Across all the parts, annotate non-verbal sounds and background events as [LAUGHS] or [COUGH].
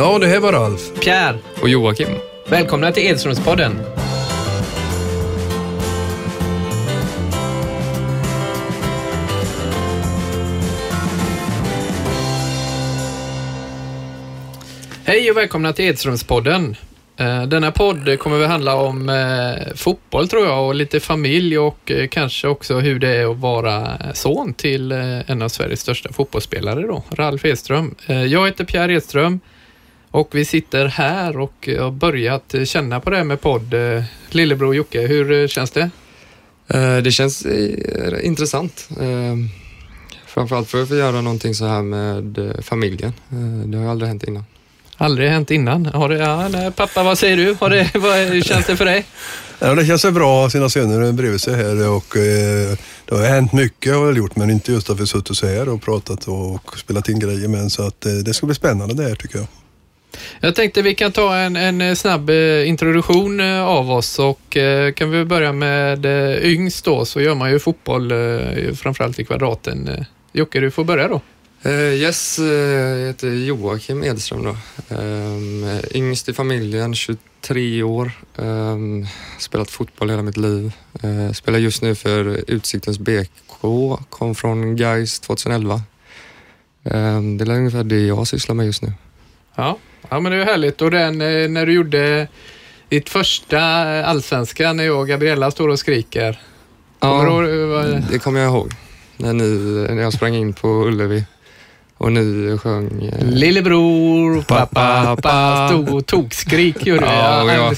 Ja, det här var Ralf. Pierre. Och Joakim. Välkomna till Edströmspodden. Hej och välkomna till Edströmspodden. Eh, denna podd kommer att handla om eh, fotboll tror jag och lite familj och eh, kanske också hur det är att vara son till en av Sveriges största fotbollsspelare då, Ralf Edström. Jag heter Pierre Edström och vi sitter här och har börjat känna på det här med podd. Lillebror Jocke, hur känns det? Det känns intressant. Framförallt för att få göra någonting så här med familjen. Det har aldrig hänt innan. Aldrig hänt innan. Har det, ja, nej, pappa, vad säger du? Har det, vad, hur känns det för dig? Ja, det känns bra att ha sina söner bredvid sig här och eh, det har hänt mycket har jag gjort men inte just att vi suttit så här och pratat och spelat in grejer men så att eh, det ska bli spännande det här tycker jag. Jag tänkte vi kan ta en, en eh, snabb eh, introduktion eh, av oss och kan vi börja med yngst då så gör man ju fotboll framförallt i kvadraten. Jocke, du får börja då. Uh, yes, jag heter Joakim Edström då. Um, yngst i familjen, 23 år. Um, spelat fotboll hela mitt liv. Uh, spelar just nu för Utsiktens BK. Kom från Gais 2011. Um, det är ungefär det jag sysslar med just nu. Ja, ja men det är härligt. Och den, när du gjorde ditt första allsvenska, när jag och Gabriella står och skriker. Kommer ja, du, det kommer jag ihåg. När, ni, när jag sprang in på Ullevi. Och nu sjöng... Eh... Lillebror, pappa, pappa. Stod och tokskrik gjorde ja, jag.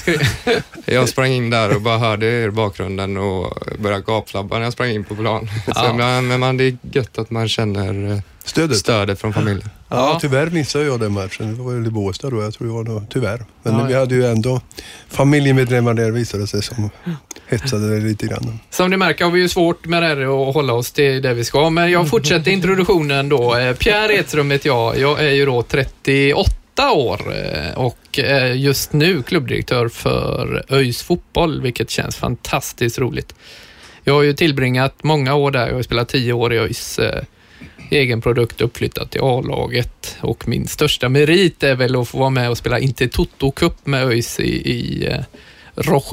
[LAUGHS] jag sprang in där och bara hörde er i bakgrunden och började gapflabba när jag sprang in på plan. Ja. Så, men man, det är gött att man känner eh, stödet, stödet från familjen. Ja, tyvärr missade jag den matchen. Det var i Båstad då, jag tror jag var då, tyvärr. Men ja, vi hade ju ändå familjemedlemmar där visade sig som hetsade det lite grann. Som ni märker har vi ju svårt med det här att hålla oss till det vi ska, men jag fortsätter [LAUGHS] introduktionen då. Eh, Pierre Edström heter jag. Jag är ju då 38 år eh, och just nu klubbdirektör för ÖIS fotboll, vilket känns fantastiskt roligt. Jag har ju tillbringat många år där. Jag har spelat tio år i ÖIS eh, egen produkt uppflyttad till A-laget och min största merit är väl att få vara med och spela Intertoto Cup med ÖIS i, i eh,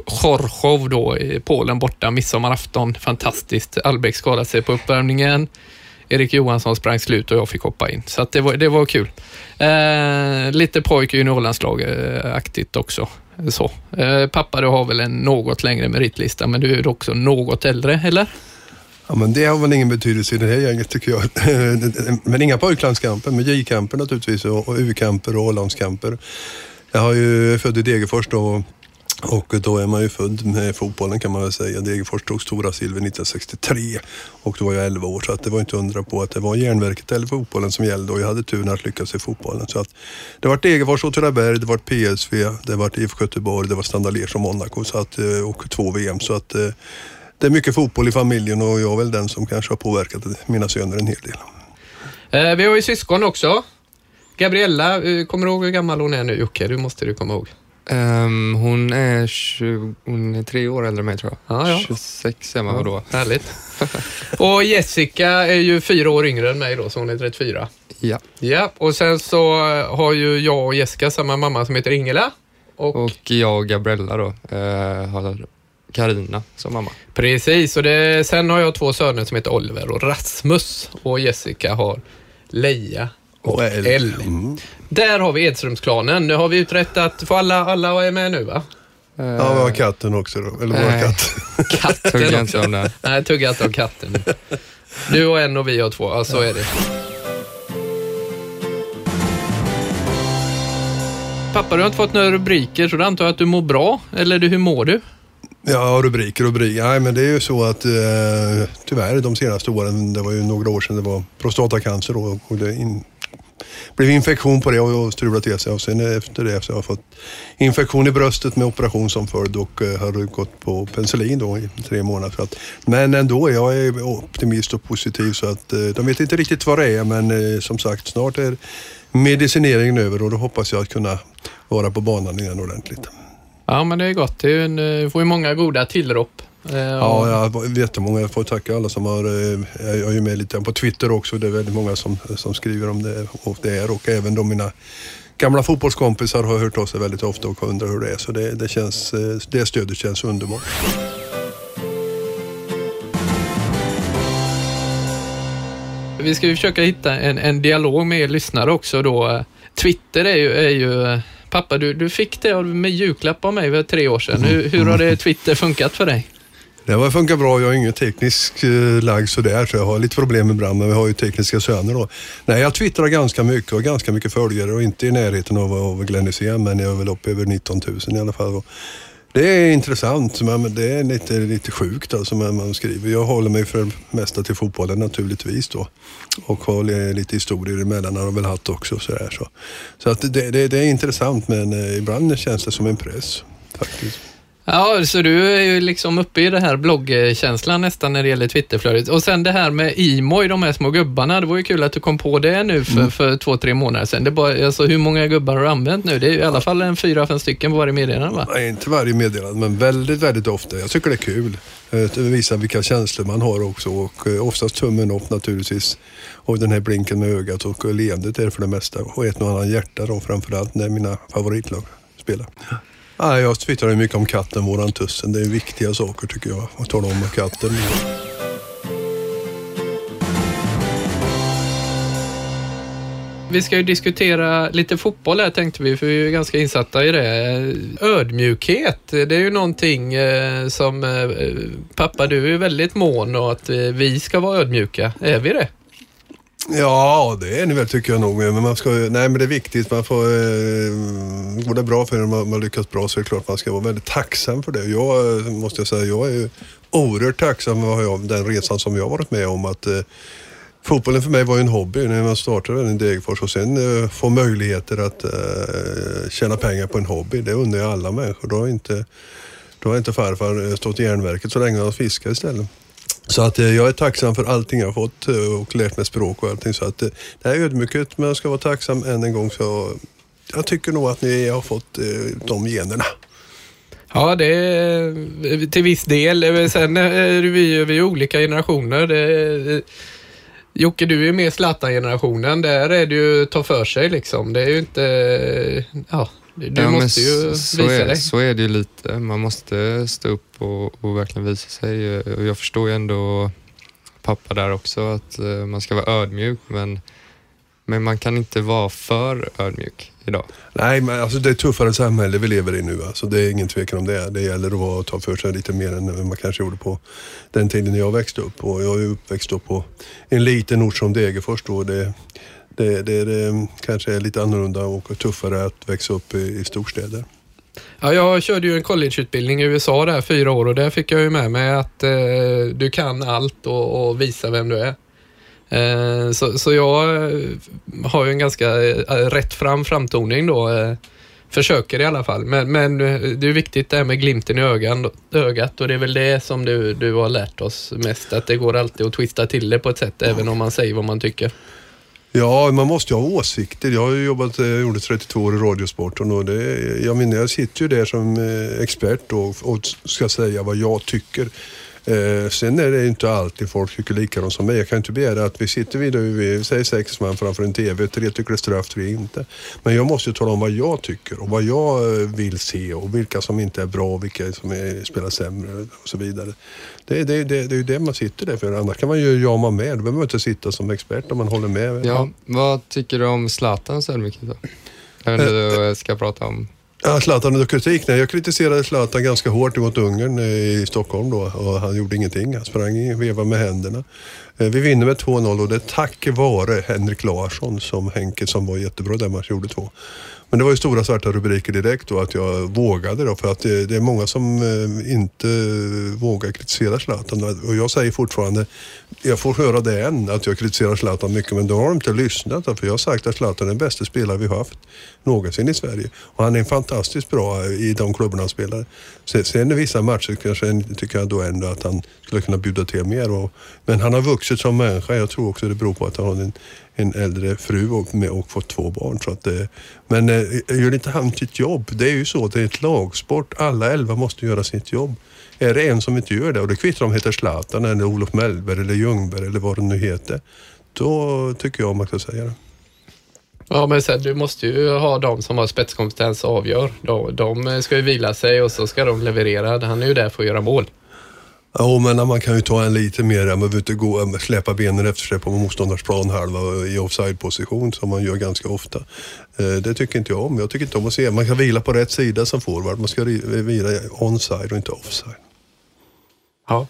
Chorchow då i Polen borta midsommarafton. Fantastiskt. Albeck skadade sig på uppvärmningen. Erik Johansson sprang slut och jag fick hoppa in. Så det, var, det var kul. Eh, lite pojk juniorlandslag-aktigt också. Så. Eh, pappa, du har väl en något längre meritlista, men du är också något äldre, eller? Ja, men det har väl ingen betydelse i det här gänget tycker jag. [LAUGHS] men inga pojklandskamper, men J-kamper naturligtvis och U-kamper och A-landskamper. Jag har ju född i Degerfors då och då är man ju född med fotbollen kan man väl säga. Degerfors tog stora silver 1963 och då var jag 11 år så att det var inte undra på att det var järnverket eller fotbollen som gällde och jag hade turen att lyckas i fotbollen. Så att det var Degerfors, Åtvidaberg, det var PSV, det var IFK Göteborg, det var Standard Liège och Monaco så att, eh, och två VM. Så att, eh, det är mycket fotboll i familjen och jag är väl den som kanske har påverkat mina söner en hel del. Eh, vi har ju syskon också. Gabriella, kommer du ihåg hur gammal hon är nu Jocke? Du måste du komma ihåg. Um, hon, är 20, hon är tre år äldre än mig tror jag. Ah, ja. 26 är man ja, då. Härligt. [LAUGHS] och Jessica är ju fyra år yngre än mig då, så hon är 34. Ja. Ja, och sen så har ju jag och Jessica samma mamma som heter Ingela. Och, och jag och Gabriella då uh, har Karina som mamma. Precis, och det, sen har jag två söner som heter Oliver och Rasmus och Jessica har Leia och L. Mm. Där har vi Edströmsklanen. Nu har vi uträttat, för alla, alla är med nu va? Ja, vi har katten också då. Eller vår katt. [LAUGHS] Katten också. Om det. Nej, tugga inte om katten. Du har en och vi har två. Ja, så är det. Pappa, du har inte fått några rubriker så då antar jag att du mår bra. Eller hur mår du? Ja, rubriker och rubriker. Nej, men det är ju så att eh, tyvärr de senaste åren, det var ju några år sedan det var prostatacancer då, och det in, blev infektion på det och strulat till sig och sen efter det så har jag fått infektion i bröstet med operation som följd och eh, har gått på penicillin då i tre månader. För att, men ändå, jag är optimist och positiv så att eh, de vet inte riktigt vad det är men eh, som sagt snart är medicineringen över och då hoppas jag att kunna vara på banan igen ordentligt. Ja, men det är gott. Det är en, du får ju många goda tillrop. Eh, ja, jag jättemånga. Jag får tacka alla som har... Eh, jag är ju med lite på Twitter också. Det är väldigt många som, som skriver om det och det är och även då mina gamla fotbollskompisar har hört av sig väldigt ofta och undrar hur det är. Så det, det, känns, eh, det stödet känns underbart. Vi ska ju försöka hitta en, en dialog med er lyssnare också då. Twitter är ju, är ju Pappa, du, du fick det med julklapp av mig för tre år sedan. Hur, hur har det Twitter funkat för dig? Det har funkat bra. Jag är ingen teknisk eh, lagd sådär så jag har lite problem ibland men vi har ju tekniska söner då. Nej, jag twittrar ganska mycket och ganska mycket följare och inte i närheten av, av Glenn Hysén men jag är väl uppe över 19 000 i alla fall det är intressant men det är lite, lite sjukt alltså när man skriver. Jag håller mig för det mesta till fotbollen naturligtvis då och har lite historier emellan har jag väl haft också. Så, där, så. så att det, det, det är intressant men eh, ibland känns det som en press faktiskt. Ja, så du är ju liksom uppe i det här bloggkänslan nästan när det gäller Twitterflödet. Och sen det här med Imo i de här små gubbarna. Det var ju kul att du kom på det nu för, mm. för två, tre månader sedan. Det bara, alltså, hur många gubbar har du använt nu? Det är i alla fall en fyra, fem stycken på varje meddelande va? Nej, inte varje meddelande, men väldigt, väldigt ofta. Jag tycker det är kul. Eh, det visar vilka känslor man har också och eh, oftast tummen upp naturligtvis. Och den här blinken med ögat och leendet är för det mesta. Och ett och annat hjärta då framförallt när mina favoritlag spelar. Nej, jag twittrar mycket om katten, våran tussen. Det är viktiga saker tycker jag, att tala om katten. Vi ska ju diskutera lite fotboll här tänkte vi, för vi är ganska insatta i det. Ödmjukhet, det är ju någonting eh, som eh, pappa, du är väldigt mån och att eh, vi ska vara ödmjuka. Är vi det? Ja, det är ni väl tycker jag nog. Men man ska, nej, men det är viktigt. Man får, eh, går det bra för en man, man lyckas bra så är det klart man ska vara väldigt tacksam för det. Jag eh, måste jag säga, jag är oerhört tacksam för den resan som jag varit med om. Att, eh, Fotbollen för mig var ju en hobby när man startade den i Degerfors och sen eh, få möjligheter att eh, tjäna pengar på en hobby. Det undrar jag alla människor. Då har inte, då har inte farfar eh, stått i järnverket så länge han fiskar istället. Så att eh, jag är tacksam för allting jag har fått eh, och lärt mig språk och allting. Så att eh, det det är ödmjukhet men jag ska vara tacksam än en gång. Så jag tycker nog att ni har fått de generna. Ja, det är till viss del. Sen är vi, vi är olika generationer. Det, Jocke, du är mer Zlatan-generationen. Där är det ju ta för sig liksom. Det är ju inte... Ja, du ja, måste ju så visa är, dig. Så är det ju lite. Man måste stå upp och, och verkligen visa sig. Jag förstår ju ändå pappa där också, att eh, man ska vara ödmjuk, men, men man kan inte vara för ödmjuk idag. Nej, men alltså det är tuffare samhälle vi lever i nu. Alltså, det är ingen tvekan om det. Det gäller att vara, ta för sig lite mer än man kanske gjorde på den tiden jag växte upp. Och jag är uppväxt upp på en liten ort som Degerfors. Då. Det, det, det, det kanske är lite annorlunda och tuffare att växa upp i, i storstäder. Ja, jag körde ju en collegeutbildning i USA där fyra år och där fick jag ju med mig att eh, du kan allt och, och visa vem du är. Eh, så, så jag eh, har ju en ganska eh, rätt fram framtoning då. Eh, försöker i alla fall. Men, men eh, det är viktigt det här med glimten i ögan, ögat och det är väl det som du, du har lärt oss mest. Att det går alltid att twista till det på ett sätt även om man säger vad man tycker. Ja, man måste ju ha åsikter. Jag har ju jobbat, jag gjorde 32 år i Radiosporten och det, jag menar, jag sitter ju där som eh, expert och, och ska säga vad jag tycker. Eh, sen är det inte alltid folk tycker likadant som mig. Jag kan inte begära att vi sitter vid, vi säger sex man framför en TV, tre tycker det är straff, tre inte. Men jag måste ju tala om vad jag tycker och vad jag eh, vill se och vilka som inte är bra och vilka som är, spelar sämre och så vidare. Det, det, det, det är ju det man sitter där för. Annars kan man ju jama med. Då behöver man inte sitta som expert om man håller med. Ja, vad tycker du om Zlatans ödmjukhet då? Vet inte du ska prata om Ja, Zlatan och kritik. Nej, jag kritiserade Zlatan ganska hårt mot Ungern eh, i Stockholm då och han gjorde ingenting. Han sprang och vevade med händerna. Eh, vi vinner med 2-0 och det är tack vare Henrik Larsson som Henke som var jättebra den matchen gjorde två. Men det var ju stora svarta rubriker direkt då att jag vågade då för att det, det är många som eh, inte vågar kritisera Zlatan och jag säger fortfarande, jag får höra det än, att jag kritiserar Zlatan mycket men då har de inte lyssnat för jag har sagt att Zlatan är den bästa spelare vi har haft någonsin i Sverige och han är fantastiskt bra i de klubbarna han spelar. Sen, sen i vissa matcher kanske tycker jag då ändå att han skulle kunna bjuda till mer och, men han har vuxit som människa. Jag tror också det beror på att han har en en äldre fru och, med, och fått två barn. Så att, eh, men eh, gör inte han sitt jobb? Det är ju så, det är ett lagsport. Alla elva måste göra sitt jobb. Är det en som inte gör det, och det kvittar om heter Zlatan eller Olof Mellberg eller Ljungberg eller vad det nu heter. Då tycker jag man ska säga det. Ja, men sen, du måste ju ha de som har spetskompetens avgör. De, de ska ju vila sig och så ska de leverera. Han är ju där för att göra mål. Ja, men man kan ju ta en lite mer, man behöver inte gå, släppa benen efter sig på motståndars planhalva i offside-position som man gör ganska ofta. Eh, Det tycker inte jag om. Jag tycker inte om att se, man kan vila på rätt sida som forward. Man ska vila onside och inte offside. Ja.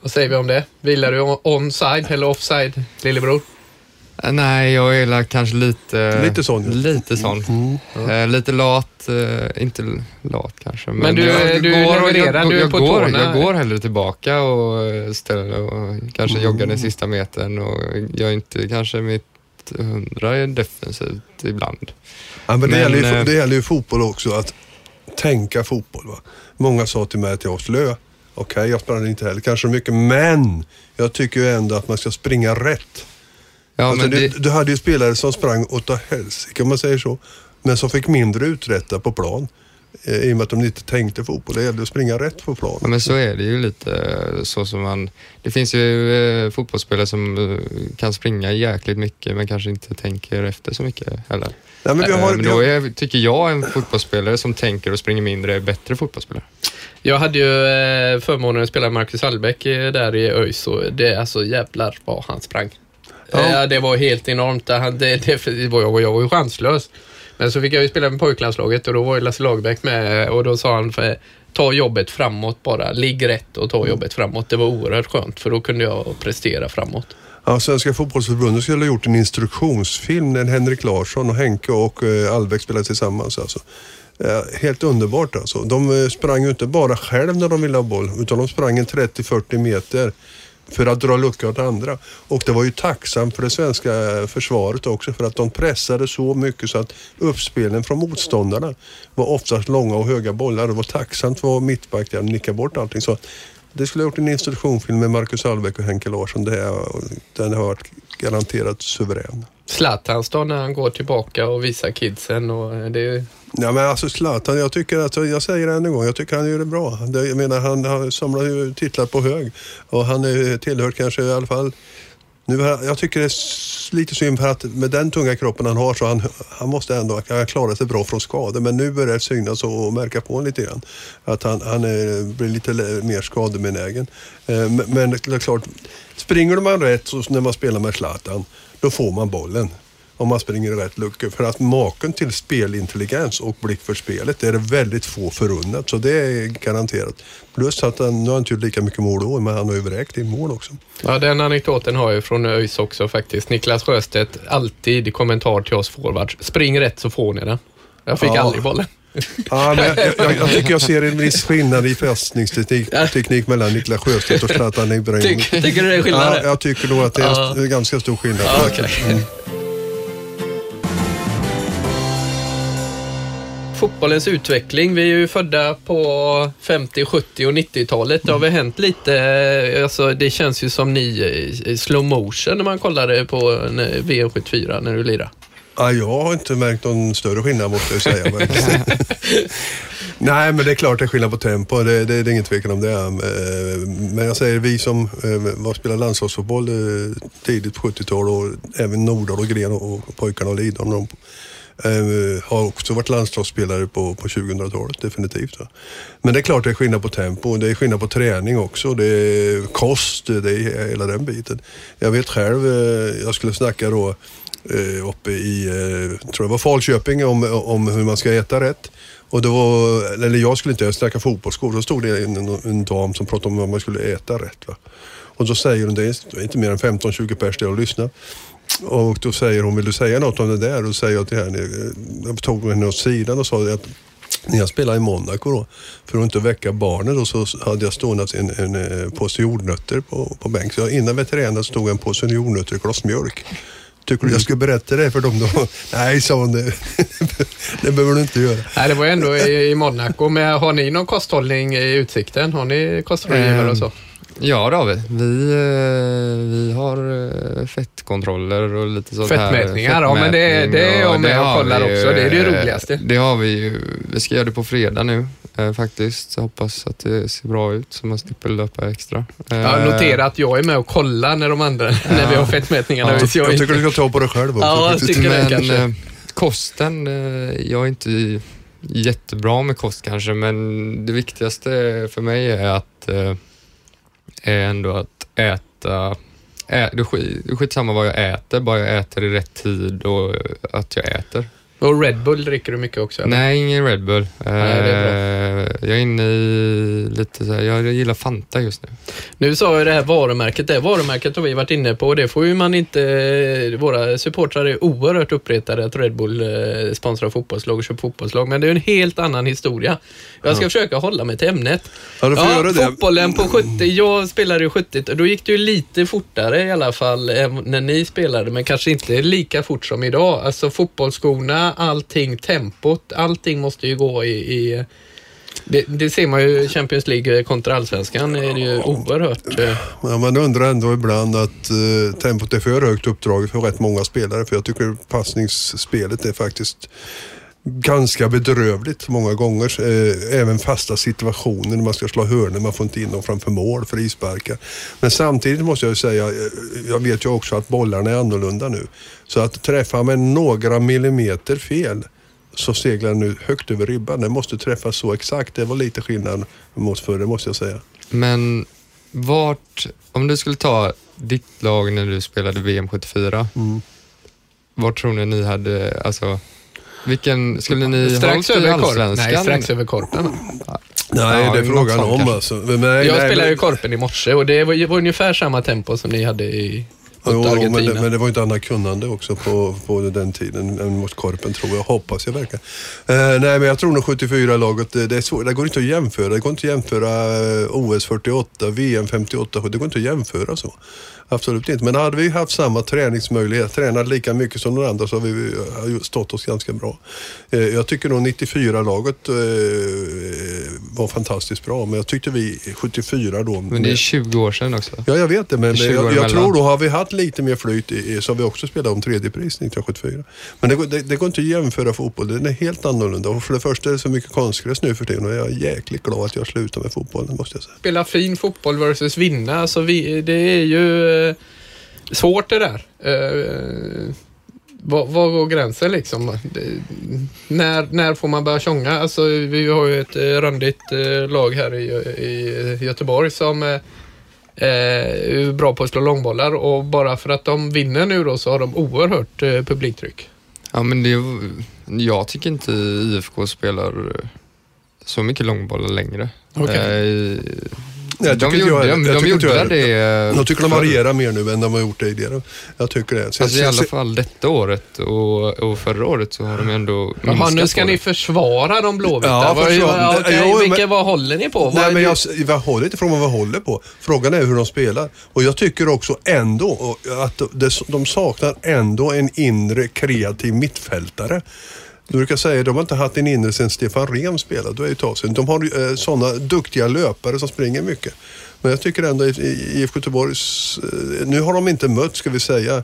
Vad säger vi om det? Vilar du on- onside eller offside, lillebror? Eh, Nej, jag är kanske lite... Lite sån, ja. Lite sån. Mm. Eh, lite lat, eh, inte lat kanske. Men, Men du- jag, du går, och- jag, du jag, på går, tårna. jag går hellre tillbaka och, ställer, och kanske joggar Mm. den sista metern och jag är inte kanske mitt hundra är defensivt ibland. Ja, men det, Men, gäller ju, det gäller ju fotboll också, att tänka fotboll. Va? Många sa till mig att jag var slö. Okej, jag sprang inte heller kanske mycket, men jag tycker ju ändå att man ska springa rätt. Ja, alltså, men du, det, du hade ju spelare som sprang åt helsike om man säger så, men som fick mindre uträtta på plan. Eh, I och med att de inte tänkte fotboll. Det gällde att springa rätt på plan. ja, men så är det ju lite eh, så som man... Det finns ju eh, fotbollsspelare som kan springa jäkligt mycket men kanske inte tänker efter så mycket heller. Nej, men vi har, Eh, men då är, tycker jag en fotbollsspelare som tänker och springer mindre är bättre fotbollsspelare. Jag hade ju förmånen att spela Marcus Hallbäck där i ÖIS och det är alltså jävlar vad han sprang. Ja. Det var helt enormt. Det, det, var, jag, jag var ju chanslös. Men så fick jag ju spela med pojklandslaget och då var ju Lasse Lagerbäck med och då sa han ta jobbet framåt bara. Ligg rätt och ta jobbet framåt. Det var oerhört skönt för då kunde jag prestera framåt. Ja, Svenska fotbollsförbundet skulle ha gjort en instruktionsfilm när Henrik Larsson och Henke och eh, Albeck spelade tillsammans. Alltså. Eh, helt underbart alltså. De eh, sprang ju inte bara själv när de ville ha boll utan de sprang en 30-40 meter för att dra lucka åt andra. Och det var ju tacksamt för det svenska försvaret också för att de pressade så mycket så att uppspelen från motståndarna var oftast långa och höga bollar. Det var tacksamt för mittback där nicka bort allting. Så det skulle ha gjort en instruktionsfilm med Marcus Albeck och Henke Larsson. Det är, den har varit garanterat suverän. Zlatans då när han går tillbaka och visar kidsen och det Ja men alltså Zlatan, jag tycker att, jag säger det än en gång, jag tycker han gör det bra. Jag menar han, han samlar ju titlar på hög och han är tillhört kanske i alla fall nu, jag tycker det är lite synd för att med den tunga kroppen han har så han, han måste ändå han klara sig bra från skador. Men nu börjar det synas och märka på honom lite grann. Att han, han är, blir lite mer skadebenägen. Eh, men, men det är klart, springer man rätt så när man spelar med Zlatan, då får man bollen. Om man springer i rätt luckor. För att maken till spelintelligens och blick för spelet det är det väldigt få förunnat. Så det är garanterat. Plus att han, nu har han inte gjort lika mycket mål då, men han har ju vräkt in mål också. Ja, den anekdoten har jag från ÖIS också faktiskt. Niklas Sjöstedt, alltid kommentar till oss forwards. Spring rätt så får ni den. Jag fick Ja. aldrig bollen. Ja, men jag, jag, jag tycker jag ser en viss skillnad i fästningsteknik teknik mellan Niklas Sjöstedt och Zlatan Ibrahimovic. Ty, tycker du det är skillnad? Ja, jag tycker nog att det är en ganska stor skillnad. Ja, okej. Mm. Fotbollens utveckling. Vi är ju födda på 50, 70 och 90-talet. Det har väl hänt lite. Eh, alltså, det känns ju som ni i- slow motion när man kollade på eh, VM 74 när du lirade. Ja, jag har inte märkt någon större skillnad måste jag säga. Men... [LAUGHS] Nej, men det är klart det är skillnad på tempo. Det, det, det är ingen tvekan om det. Men jag säger vi som var spelade landslagsfotboll tidigt på 70-talet och även Nordahl och Gren och och pojkarna och Lidholm. De, eh, har också varit landslagsspelare på, på 2000-talet, definitivt. Va? Men det är klart det är skillnad på tempo, det är skillnad på träning också, det är kost, det är hela den biten. Jag vet själv, eh, jag skulle snacka då eh, uppe i, eh, tror jag var Falköping, om, om hur man ska äta rätt. Och det var, eller jag skulle inte, jag snacka fotbollsskor, då stod det en, en, en dam som pratade om hur man skulle äta rätt. Va? Och då säger hon, det är inte mer än 15-20 pers där och lyssnar. Och då säger hon, vill du säga något om det där? Och då säger jag till henne, eh, jag tog henne åt sidan och sa att när jag spelade i Monaco då, för att inte väcka barnen då, så hade jag stående en, en, eh, påse jordnötter på, på bänk. Så innan vi tränade stod en påse jordnötter och ett glas mjölk. Tycker du jag ska berätta det för dem då? [LAUGHS] Nej, sa hon, det, [LAUGHS] det behöver du inte göra. Nej, det var ändå i, i Monaco. Men har ni någon kosthållning i Utsikten? Har ni kostrådgivare och så? Ja, det har vi. Vi, eh, vi har eh, fettkontroller och lite sånt Fettmätningar, här. ja, men det- det är jag med och kollar också. Det är det eh, roligaste. Det har vi ju. Vi ska göra det på fredag nu faktiskt. Så hoppas att det ser bra ut så man slipper löpa extra. Ja, notera att jag är med och kollar när de andra, när vi har fettmätningarna. Ja. jag Jag inte- tycker du ska ta på dig själv också. Ja, jag tycker det men kanske. eh, kosten, jag är inte jättebra med kost kanske, men det viktigaste för mig är att är ändå att äta Ä, det, är det är skitsamma vad jag äter, bara jag äter i rätt tid och att jag äter. Och Red Bull dricker du mycket också? eller? Nej, ingen Red Bull. det är Eh, jag är inne i lite så här, jag, gillar Fanta just nu. Nu sa jag det här varumärket, det varumärket har vi varit inne på och det får ju man inte, våra supportrar är oerhört uppretade att Red Bull eh, sponsrar fotbollslag och köper fotbollslag, men det är en helt annan historia. Jag ska försöka hålla mig till ämnet. Ja, du får göra det. fotbollen på 70, jag spelade ju 70, då gick det ju lite fortare i alla fall än när ni spelade, men kanske inte lika fort som idag. Alltså fotbollsskorna, allting, tempot, allting måste ju gå i, i det, det ser man ju Champions League kontra Allsvenskan, är det ju oerhört. eh, Ja, man undrar ändå ibland att eh, tempot är för högt uppdraget för rätt många spelare. För jag tycker passningsspelet är faktiskt ganska bedrövligt många gånger. Eh, även fasta situationer när man ska slå hörnor, man får inte in dem framför mål, frisparkar. Men samtidigt måste jag ju säga, eh, jag vet ju också att bollarna är annorlunda nu. Så att träffa med några millimeter fel så seglar den nu högt över ribban. Den måste träffa så exakt. Det var lite skillnad mot förr, det måste jag säga. Men vart, om du skulle ta ditt lag när du spelade VM 74, Mm. vart tror ni ni hade, alltså, vilken, skulle ni Strax hållit i allsvenskan? Nej, strax över korpen. Nej, Ja, det är frågan om kanske. alltså. Men, nej, Jag nej, spelade men- ju korpen i morse och det var, var ungefär samma tempo som ni hade i Jo, men, det, men det var inte annat kunnande också på, på den tiden än mot Korpen tror jag. Hoppas jag verkligen. Eh, nej men jag tror nog 74-laget, det, det, är svårt. det går inte att jämföra. Det går inte att jämföra eh, OS 48, VM 58. Det går inte att jämföra så. Absolut inte. Men hade vi haft samma träningsmöjlighet, tränat lika mycket som några andra så har vi eh, stått oss ganska bra. Eh, jag tycker nog 94-laget eh, var fantastiskt bra. Men jag tyckte vi 74 då. Men det är 20 år sedan också. Ja, jag vet det. Men Det är 20 jag, jag emellan. tror då har vi haft lite mer flyt i, så har vi också spelat om tredje pris 1974. Men det, går- det, det går inte att jämföra fotboll. Den är helt annorlunda. Och för det första är det så mycket konstgräs nu för tiden och jag är jäkligt glad att jag slutar med fotbollen måste jag säga. Spela fin fotboll versus vinna, alltså vi, det är ju svårt det där. Eh, vad går gränsen liksom? Det, när, när får man börja tjonga? Alltså, vi har ju ett eh, randigt eh, lag här i, i Göteborg som eh, är bra på att slå långbollar och bara för att de vinner nu då så har de oerhört eh, publiktryck. Ja, men det, jag tycker inte IFK spelar så mycket långbollar längre. Eh, Nej, jag de gjorde, jag- de, jag de gjorde jag- det Jag tycker de varierar mer nu än de har gjort tidigare. Jag tycker det. Sen- Alltså i sen- alla fall detta året och, och förra året så har de ändå Jaha, nu ska ni det. försvara de blåvita. Ja, Vad- försvara. ja, okej, Jo, men- vilka, vad håller ni på? Nej, men jag, jag håller inte från vad vi håller på. Frågan är hur de spelar. Och jag tycker också ändå att de saknar ändå en inre kreativ mittfältare. Du brukar säga att de har inte haft en inre sen Stefan Rehn spelade. Då är det ett tag sedan. De har eh, sådana duktiga löpare som springer mycket. Men jag tycker ändå IFK Göteborgs... Eh, nu har de inte mött, ska vi säga,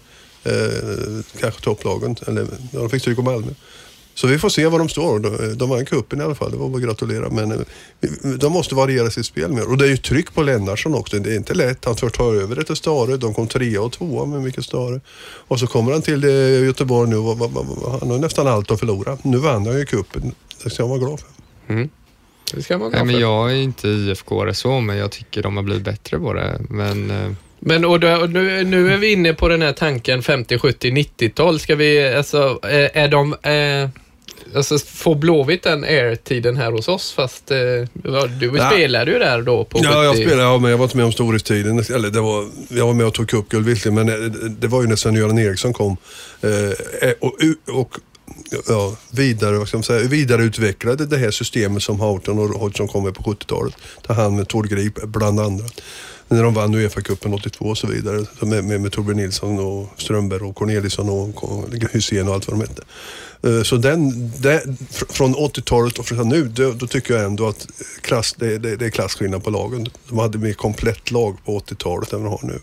eh, kanske topplagen. Eller ja, de fick stryk av Malmö. Så vi får se var de står. De, de vann cupen i alla fall, det var bara att gratulera. Men eh, de måste variera sitt spel mer. Och det är ju tryck på Lennartsson också. Det är inte lätt. Han får ta över det till Stare. De kom trea och tvåa med mycket Stare. Och så kommer han till eh, Göteborg nu och han har nästan allt att förlora. Nu vann han ju cupen. Det ska man vara glad för. Mm. Det ska man Nej, gå men för. jag är inte IFK så, men jag tycker de har blivit bättre på det. Men eh, Men och då, och nu, nu är vi inne på den här tanken 50, 70, 90-tal. Ska vi, alltså, är, är de, alltså får Blåvitt den air-tiden här hos oss? Fast eh, du spelade ju där då på Ja, jag 70. spelade, ja, men jag var inte med om storhetstiden. Eller det var, jag var med och tog cupguld visserligen, men eh, det var ju när Sven-Göran Eriksson kom. Eh, och, och ja, vidare, vad ska man säga, vidareutvecklade det här systemet som Houghton och Hodgson kom med på 70-talet. Ta hand med Tord Grip bland andra. När de vann Uefa-cupen 82 och så vidare. Med, med, med Torbjörn Nilsson och Strömberg och Corneliusson och Hysén och allt vad de hette. Eh, så den, den, från 80-talet och fram nu, då, då tycker jag ändå att klass, det, det, det är klasskillnad på lagen. De hade mer komplett lag på 80-talet än vad de har nu.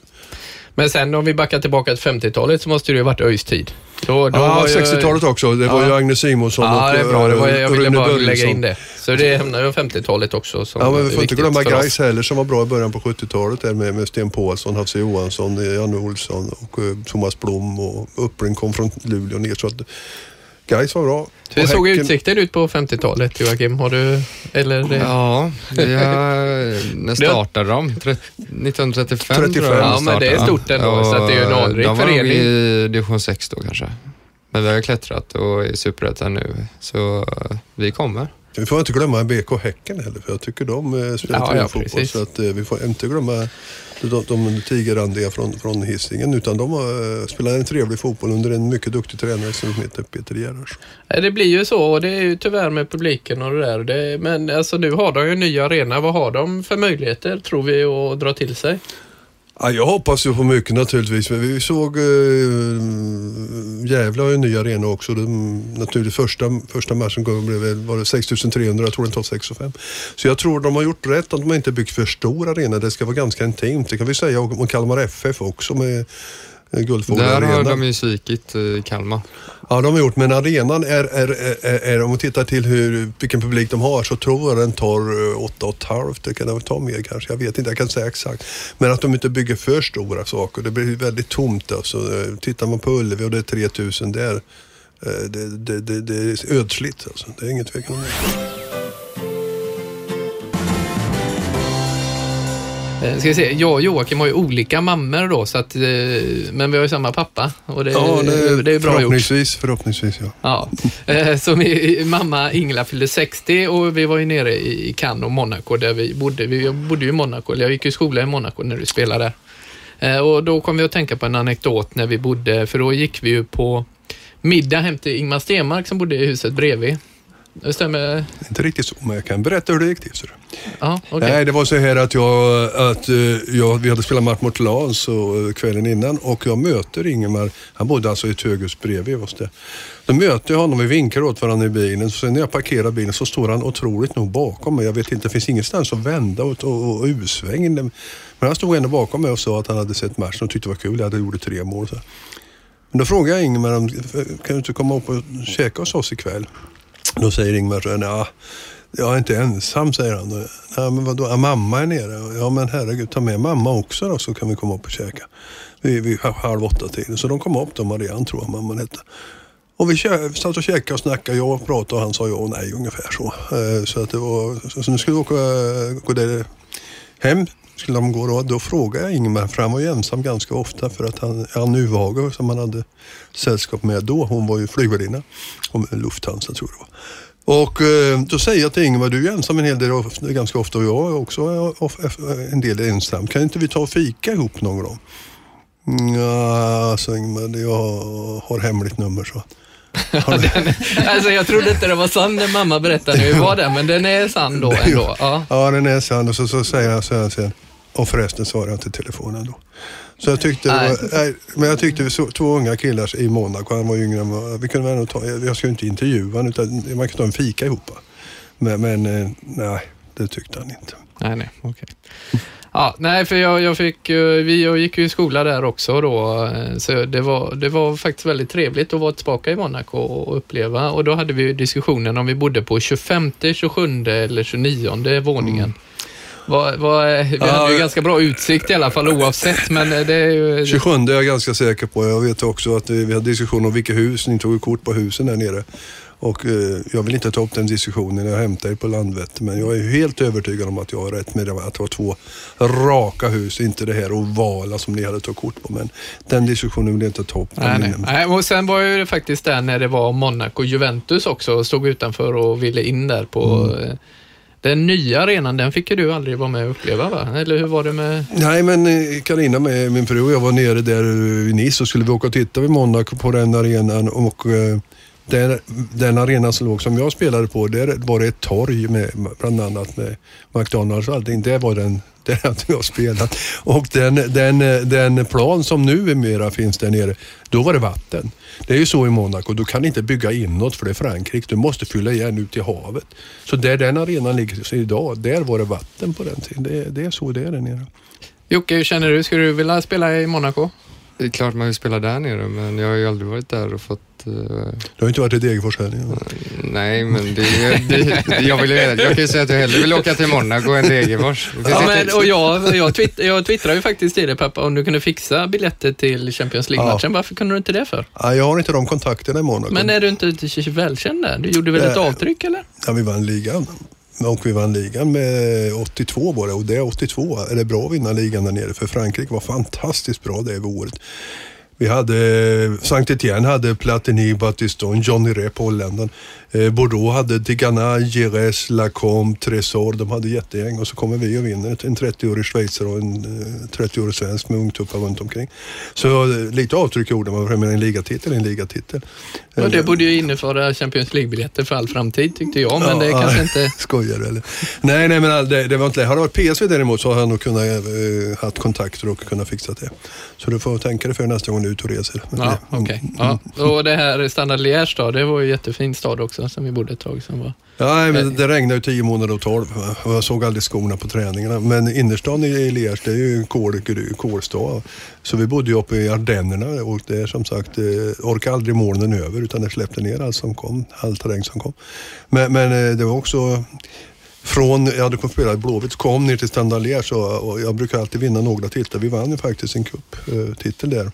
Men sen om vi backar tillbaka till 50-talet så måste det ju varit ÖIS tid. Då, då Ja, var ju- 60-talet också. Det var Ja. ju Agnes Simonsson Ja, och det är bra. Det var, jag eh, ville Rune bara lägga Börjesson. in det. Så det hamnar ju 50-talet också. Som Ja, men vi får inte glömma. Gais heller som var bra i början på 70-talet där med, med Sten Paulsson, Hasse Johansson, Janne Olsson och eh, Thomas Blom och Uppring kom från Luleå ner. Så att Gais var bra. Hur Och såg Häcken- utsikten ut på 50-talet Joakim? Har du, eller Ja, har, [LAUGHS] när startade de? Tre- 1935 tror 35. jag de Ja, men det är stort ändå, så att det är ju en anrik De var förening. i division 6 då kanske. Men vi har klättrat och är i superettan nu, så vi kommer. Vi får inte glömma BK Häcken heller för jag tycker de eh, spelar Ja, ja, fotboll. precis. Så att, eh, vi får inte glömma de, de tigerrandiga från, från Hisingen utan de eh, spelar en trevlig fotboll under en mycket duktig tränare som heter Peter Gerhards. Nej, Det blir ju så och det är ju tyvärr med publiken och det där. Det, men alltså nu har de ju en ny arena. Vad har de för möjligheter tror vi att dra till sig? Ja, jag hoppas ju på mycket naturligtvis, men vi såg eh, Gävle har ju en ny arena också. De, naturligt, första, första matchen blev var det 6300, jag tror den tar 6 5. Så jag tror de har gjort rätt att de inte byggt för stor arena. Det ska vara ganska intimt. Det kan vi säga om Kalmar FF också med eh, Guldfågeln Där har de ju svikit eh, Kalmar. Ja, de har gjort, men arenan är, är, är, är om man tittar till hur, vilken publik de har så tror jag den tar eh, åtta och ett halvt. Det kan den ta mer kanske, jag vet inte, jag kan inte säga exakt. Men att de inte bygger för stora saker, det blir väldigt tomt alltså. Eh, Tittar man på Ullevi och det är 3000 där, eh, det, det, det, det är ödsligt alltså. Det är inget tvekan om det. Ska vi se, jag och Joakim har ju olika mammor då, så att, eh, men vi har ju samma pappa. Och det, Ja, det, det är bra gjort. förhoppningsvis, förhoppningsvis ja. Ja. [LAUGHS] Eh, Så min mamma Ingela fyllde 60 och vi var ju nere i Cannes och Monaco där vi bodde. Vi bodde ju i Monaco, eller jag gick i skola i Monaco när du spelade. Eh, Och då kom vi att tänka på en anekdot när vi bodde, för då gick vi ju på middag hem till Ingmar Stenmark som bodde i huset bredvid. Det stämmer? Inte riktigt så, men jag kan berätta hur det gick till. Så. Okej. Nej, det var så här att, jag, att eh, jag, vi hade spelat match mot Lans eh, kvällen innan och jag möter Ingemar. Han bodde alltså i ett höghus bredvid oss där. Då möter jag honom, vi vinkar åt varandra i bilen. Sen när jag parkerar bilen så står han otroligt nog bakom mig. Jag vet inte, det finns ingenstans att vända och, och, och U-sväng. Men han stod ändå bakom mig och sa att han hade sett matchen och tyckte det var kul. Jag hade gjort tre mål. Så. Men då frågade jag Ingemar, kan du inte komma upp och käka hos oss ikväll? Då säger Ingmar så här, "Nja, jag är inte ensam, säger han. Ja, men vadå, ja, mamma är nere. Ja, men herregud, ta med mamma också då så kan vi komma upp och käka. Vid, vid halv åtta tiden. Så de kom upp då, Marianne tror jag mamman hette. Och vi satt och käkade och snackade. Jag pratade och han sa ja och nej ungefär så. Eh, så, att det var, så, nu skulle vi åka, gå där hem. Skulle de gå då, då frågade jag Ingmar, för han var ju ensam ganska ofta för att han, Ann Uvager som han hade sällskap med då, hon var ju flygvärdinna. Om Lufthansa tror jag det var. Och eh, då säger jag till Ingmar, du är ensam en hel del, ganska ofta och jag är också of- en del ensam. Kan inte vi ta och fika ihop någon gång? Ja, sa Ingmar, jag har hemligt nummer så. [LAUGHS] Alltså jag trodde inte det var sann när mamma berättade nu var det, men den är sann då [LAUGHS] ändå. Ja. Ja, den är sann. Och så, så säger han så här sen. Och förresten svarar jag inte telefonen då. Så jag tyckte, Nej. var, nej, men jag tyckte vi så, två unga killar i Monaco, han var yngre än vad- vi kunde väl ta, jag ska ju inte intervjua honom utan man kan ta en fika ihop. Men, men eh, nej, det tyckte han inte. Nej, nej, okej. Ja, nej, för jag, jag fick vi jag gick ju i skola där också då, eh, så det var, det var faktiskt väldigt trevligt att vara tillbaka i Monaco och uppleva. Och då hade vi diskussionen om vi bodde på 25, 27 eller 29 våningen. Vad, vad, vi. Ja, hade ju ganska bra utsikt i alla fall oavsett, men eh, det är ju... 27 är jag ganska säker på. Jag vet också att vi vi hade diskussion om vilka hus, ni tog kort på husen där nere. Och eh, jag vill inte ta upp den diskussionen, jag hämtar er på Landvetter. Men jag är helt övertygad om att jag har rätt med det, att det var två raka hus, inte det här ovala som ni hade tagit kort på. Men den diskussionen vill jag inte ta upp. Nej, nej. nej, och sen var ju det faktiskt där när det var Monaco Juventus också och stod utanför och ville in där på Mm den nya arenan. Den fick ju du aldrig vara med och uppleva va? Eller hur var det med... Nej, men Karina, Carina med min fru och jag var nere där i Nice och skulle vi åka och titta vid Monaco på den arenan och eh, den, den arenan som låg som jag spelade på, där var det ett torg med bland annat med McDonalds och allting. Det var den, där [LAUGHS] hade jag spelat. Och den, den, den plan som nu mera finns där nere, då var det vatten. Det är ju så i Monaco, du kan inte bygga inåt för det är Frankrike. Du måste fylla igen ut i havet. Så där den arenan ligger idag, där var det vatten på den tiden. Det, det är så det är där nere. Jocke, hur känner du? Skulle du vilja spela i Monaco? Det är klart man vill spela där nere, men jag har ju aldrig varit där och fått... eh, Du har inte varit i Degerfors heller? nej, men det, det, jag, vill, jag kan ju säga att jag hellre vill åka till Monaco än Degerfors. Ja, men, och jag, jag, twitt, jag twittrade ju faktiskt till dig pappa om du kunde fixa biljetter till Champions League-matchen. Varför kunde du inte det för? Ja, jag har inte de kontakterna i Monaco. Men är du inte välkänd där? Du gjorde väl ett Eh, avtryck eller? Ja, vi vann ligan. Och vi vann ligan med 82 var det och det är 82 är det bra att vinna ligan där nere för Frankrike var fantastiskt bra det året. Vi hade, Saint Etienne hade Platini, Battiston, Johnny Rep, holländaren. Eh, Bordeaux hade Tigana, Gires, Lacombe, Tresor. De hade jättegäng och så kommer vi och vinner. En 30-årig schweizer och en eh, 30-årig svensk med ungtuppar runt omkring. Så eh, lite avtryck gjorde man. för En ligatitel är en ligatitel. Och det borde ju inneföra Champions League-biljetter för all framtid tyckte jag, men Ja, det ja. kanske inte... [LAUGHS] Skojar du eller? Nej, nej men det, det var inte det. Hade det varit PSV däremot så hade jag nog kunnat eh, haft kontakter och kunnat fixa det. Så du får tänka dig för nästa gång du är ute och reser. Ja, det- okej. mm, Ja. Och det här Standard Liège då, det var ju en jättefin stad också som vi bodde ett tag som var. Ja, nej, men det regnade ju tio månader och tolv va? och jag såg aldrig skorna på träningarna. Men innerstan i Liège det är ju kol, kolstad. Så vi bodde ju uppe i Ardennerna och det är som sagt, eh, orkade aldrig molnen över utan det släppte ner allt som kom, all terräng som kom. Men, men eh, det var också från, jag hade fått spela i Blåvitt, kom ner till Standard Liège och, jag brukar alltid vinna några titlar. Vi vann ju faktiskt en cuptitel där.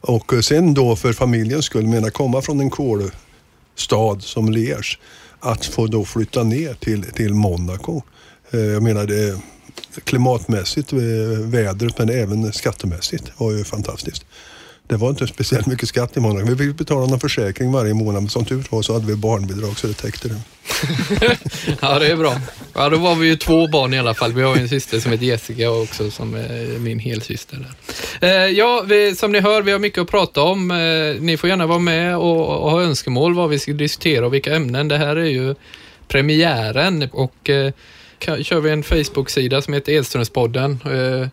Och eh, sen då för familjens skull, menar komma från en kolstad som Liège, att få då flytta ner till, till Monaco. Eh, jag menar det klimatmässigt, eh, vädret men även skattemässigt var ju fantastiskt. Det var inte speciellt mycket skatt i månaden. Vi fick betala någon försäkring varje månad men som tur var så hade vi barnbidrag så det täckte det. [LAUGHS] Ja, det är bra. Ja, då var vi ju två barn i alla fall. Vi har ju en syster som heter Jessica också som är min helsyster. Där. Eh, ja, vi, som ni hör, vi har mycket att prata om. Eh, ni får gärna vara med och, och ha önskemål vad vi ska diskutera och vilka ämnen. Det här är ju premiären och eh, kör vi en Facebook-sida som heter Edströmspodden. Eh,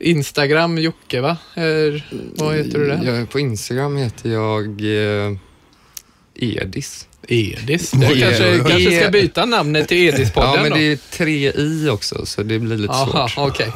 Instagram Jocke, va? Eh, vad heter du där? Jag, på Instagram heter jag eh, Edis. Edis. Du kanske, kanske ska byta namnet till Edispodden Ja, men då? det är tre i också, så det blir lite Aha, svårt. okej.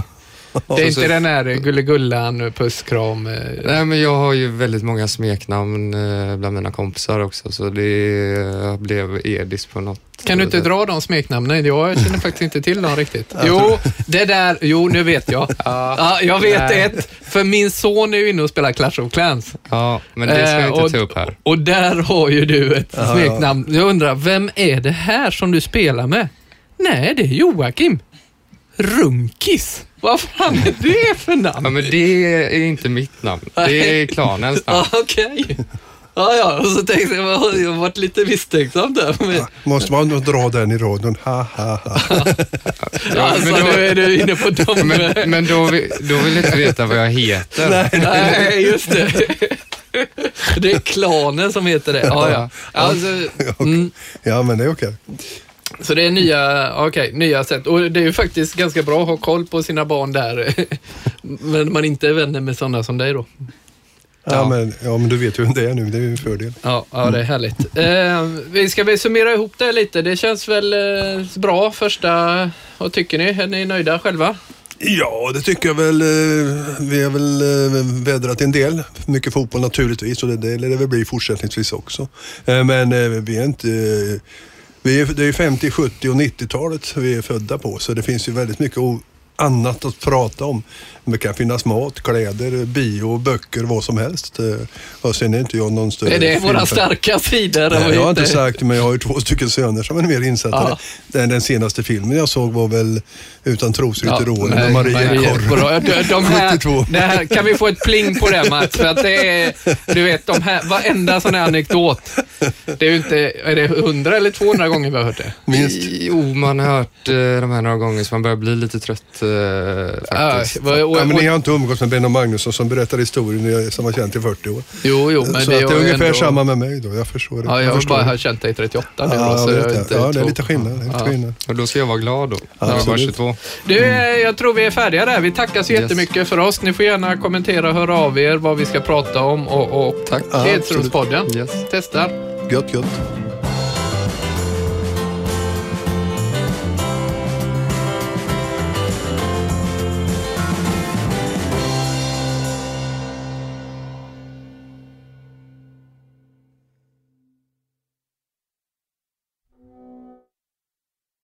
Det är inte den här gullegullan, pusskram. eh, Nej, men jag har ju väldigt många smeknamn eh, bland mina kompisar också, så det eh, blev Edis på något Kan du inte dra de smeknamnen? Jag känner faktiskt inte till dem riktigt. [LAUGHS] Jo, det där, jo nu vet jag. [LAUGHS] Ja, jag vet Nej. ett, för min son är ju inne och spelar Clash of Clans. Ja, men det ska jag Eh, inte och, ta upp här. Och där har ju du ett smeknamn. Jag undrar, vem är det här som du spelar med? Nej, det är Joakim. Runkis. Vad fan är det för namn? Ja, men det är inte mitt namn. Det är klanens namn. Ja, [LAUGHS] okej. Ja, ja, och så tänkte jag, jag har varit lite misstänksam där. Men, Måste man dra den i radion? Ha, ha, ha. alltså, men då- nu är du inne på dem. Men, men då, vill, då vill inte veta vad jag heter. Nej, just det. Det är klanen som heter det. Ja, ja. Alltså, [LAUGHS] mm, Ja, men det är okej. Så det är nya, okej, nya sätt. Och det är ju faktiskt ganska bra att ha koll på sina barn där. [LAUGHS] Men man inte är vänner med sådana som dig då. Ja, Ja. men, ja, men du vet ju hur det är nu. Det är ju en fördel. Ja, ja det är härligt. Eh, vi ska väl summera ihop det lite. Det känns väl eh, bra första... Vad tycker ni? Är ni nöjda själva? Ja, det tycker jag väl. eh, Vi har väl eh, vädrat en del. Mycket fotboll naturligtvis och det, det lär det väl bli fortsättningsvis också. Eh, Men vi är inte... Vi är, det är 50, 70 och 90-talet vi är födda på så det finns ju väldigt mycket annat att prata om. Det kan finnas mat, kläder, bio, böcker, vad som helst. Eh, Och sen är inte jag någon större Är det våra filmfan. starka sidor? Nej, jag har inte sagt men jag har ju två stycken söner som är mer insatta. Ja. Den, den senaste filmen jag såg var väl Utan trosor Ja, nej, med Maria Maria Korr. Korr. De, de [LAUGHS] här, 72. det här, kan vi få ett pling på det Mats? För att det är, du vet, de här, varenda sån här anekdot. Det är ju inte, är det 100 eller 200 gånger vi har hört det? Minst. Jo, man har hört eh, de här några gånger så man börjar bli lite trött eh, faktiskt. Ja, och, Ja, men ni har inte umgåtts med Benno Magnusson som berättar historien som har känt i 40 år. jo, jo, men så det att det är ungefär ändå, samma med mig då. Jag förstår det. Ja, jag har förstår bara har känt dig i 38 nu Ja, då, så jag jag vet inte ja, det är lite skillnad. Det är lite Ja. skillnad. Och då ska jag vara glad då, när jag var Absolut. 22. Du, eh, jag tror vi är färdiga där. Vi tackar så Yes. jättemycket för oss. Ni får gärna kommentera och höra av er vad vi ska prata om och, och Tack. Ja, Edströmspodden. Yes. Testar. Gött, gött.